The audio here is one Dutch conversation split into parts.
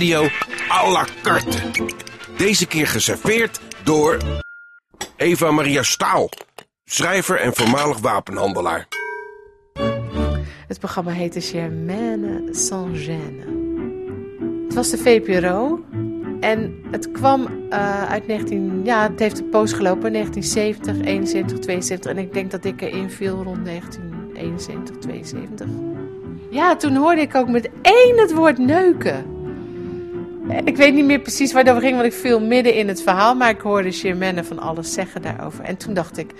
radio à la carte. Deze keer geserveerd door Eva Maria Staal, schrijver en voormalig wapenhandelaar. Het programma heette Germaine sans gêne. Het was de VPRO en het kwam uh, uit 19... Ja, het heeft een poos gelopen, 1970, 71, 72. En ik denk dat ik erin viel rond 1971, 72. Ja, toen hoorde ik ook met één het woord neuken. Ik weet niet meer precies waar dat ging, want ik viel midden in het verhaal. Maar ik hoorde Germaine van alles zeggen daarover. En toen dacht ik,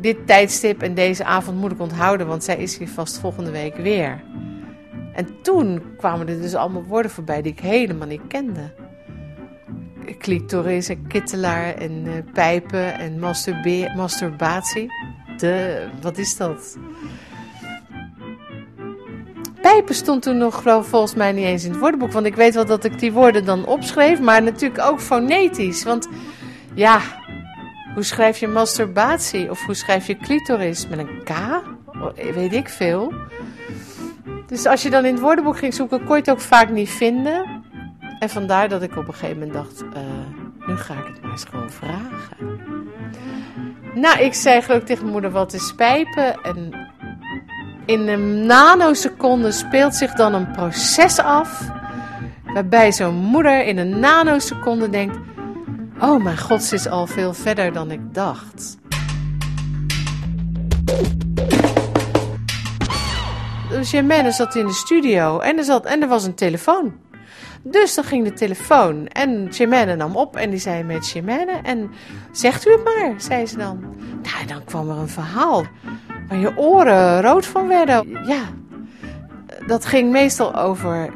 dit tijdstip en deze avond moet ik onthouden, want zij is hier vast volgende week weer. En toen kwamen er dus allemaal woorden voorbij die ik helemaal niet kende. Clitoris en kittelaar en uh, pijpen en masturbatie. De, wat is dat? Pijpen stond toen nog volgens mij niet eens in het woordenboek. Want ik weet wel dat ik die woorden dan opschreef. Maar natuurlijk ook fonetisch. Want ja, hoe schrijf je masturbatie? Of hoe schrijf je clitoris? Met een K? Weet ik veel. Dus als je dan in het woordenboek ging zoeken, kon je het ook vaak niet vinden. En vandaar dat ik op een gegeven moment dacht, uh, nu ga ik het maar eens gewoon vragen. Nou, ik zei geloof tegen mijn moeder, wat is pijpen? En in een nanoseconde speelt zich dan een proces af. Waarbij zo'n moeder in een nanoseconde denkt: Oh mijn god, ze is al veel verder dan ik dacht. Dus zat in de studio en er, zat, en er was een telefoon. Dus dan ging de telefoon en Germaine nam op en die zei met Germaine. En zegt u het maar, zei ze dan. Nou, dan kwam er een verhaal waar je oren rood van werden. Ja, dat ging meestal over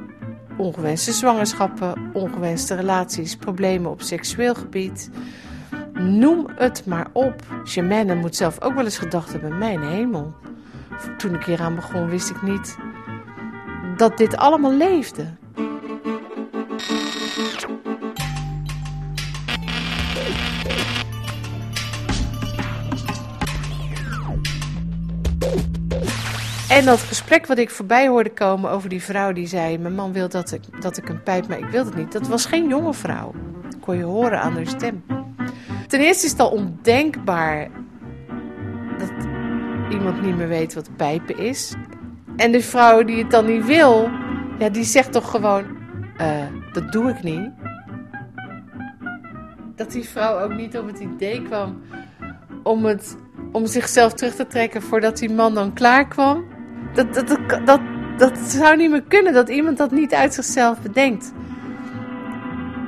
ongewenste zwangerschappen, ongewenste relaties, problemen op seksueel gebied. Noem het maar op. Germaine moet zelf ook wel eens gedacht hebben, mijn hemel. Toen ik hier aan begon wist ik niet dat dit allemaal leefde. En dat gesprek wat ik voorbij hoorde komen over die vrouw die zei: Mijn man wil dat ik, dat ik een pijp, maar ik wil het niet. Dat was geen jonge vrouw. Dat kon je horen aan haar stem. Ten eerste is het al ondenkbaar dat iemand niet meer weet wat pijpen is. En de vrouw die het dan niet wil, ja, die zegt toch gewoon: uh, Dat doe ik niet. Dat die vrouw ook niet op het idee kwam om, het, om zichzelf terug te trekken voordat die man dan klaar kwam. Dat, dat, dat, dat, zou niet meer kunnen, dat iemand dat niet uit zichzelf bedenkt.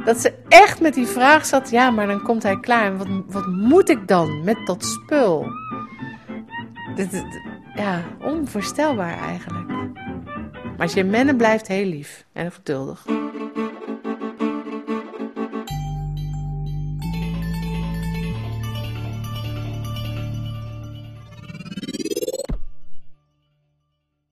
Dat ze echt met die vraag zat, ja, maar dan komt hij klaar. En wat, wat moet ik dan met dat spul? ja, onvoorstelbaar eigenlijk. Maar Jemenne blijft heel lief en geduldig.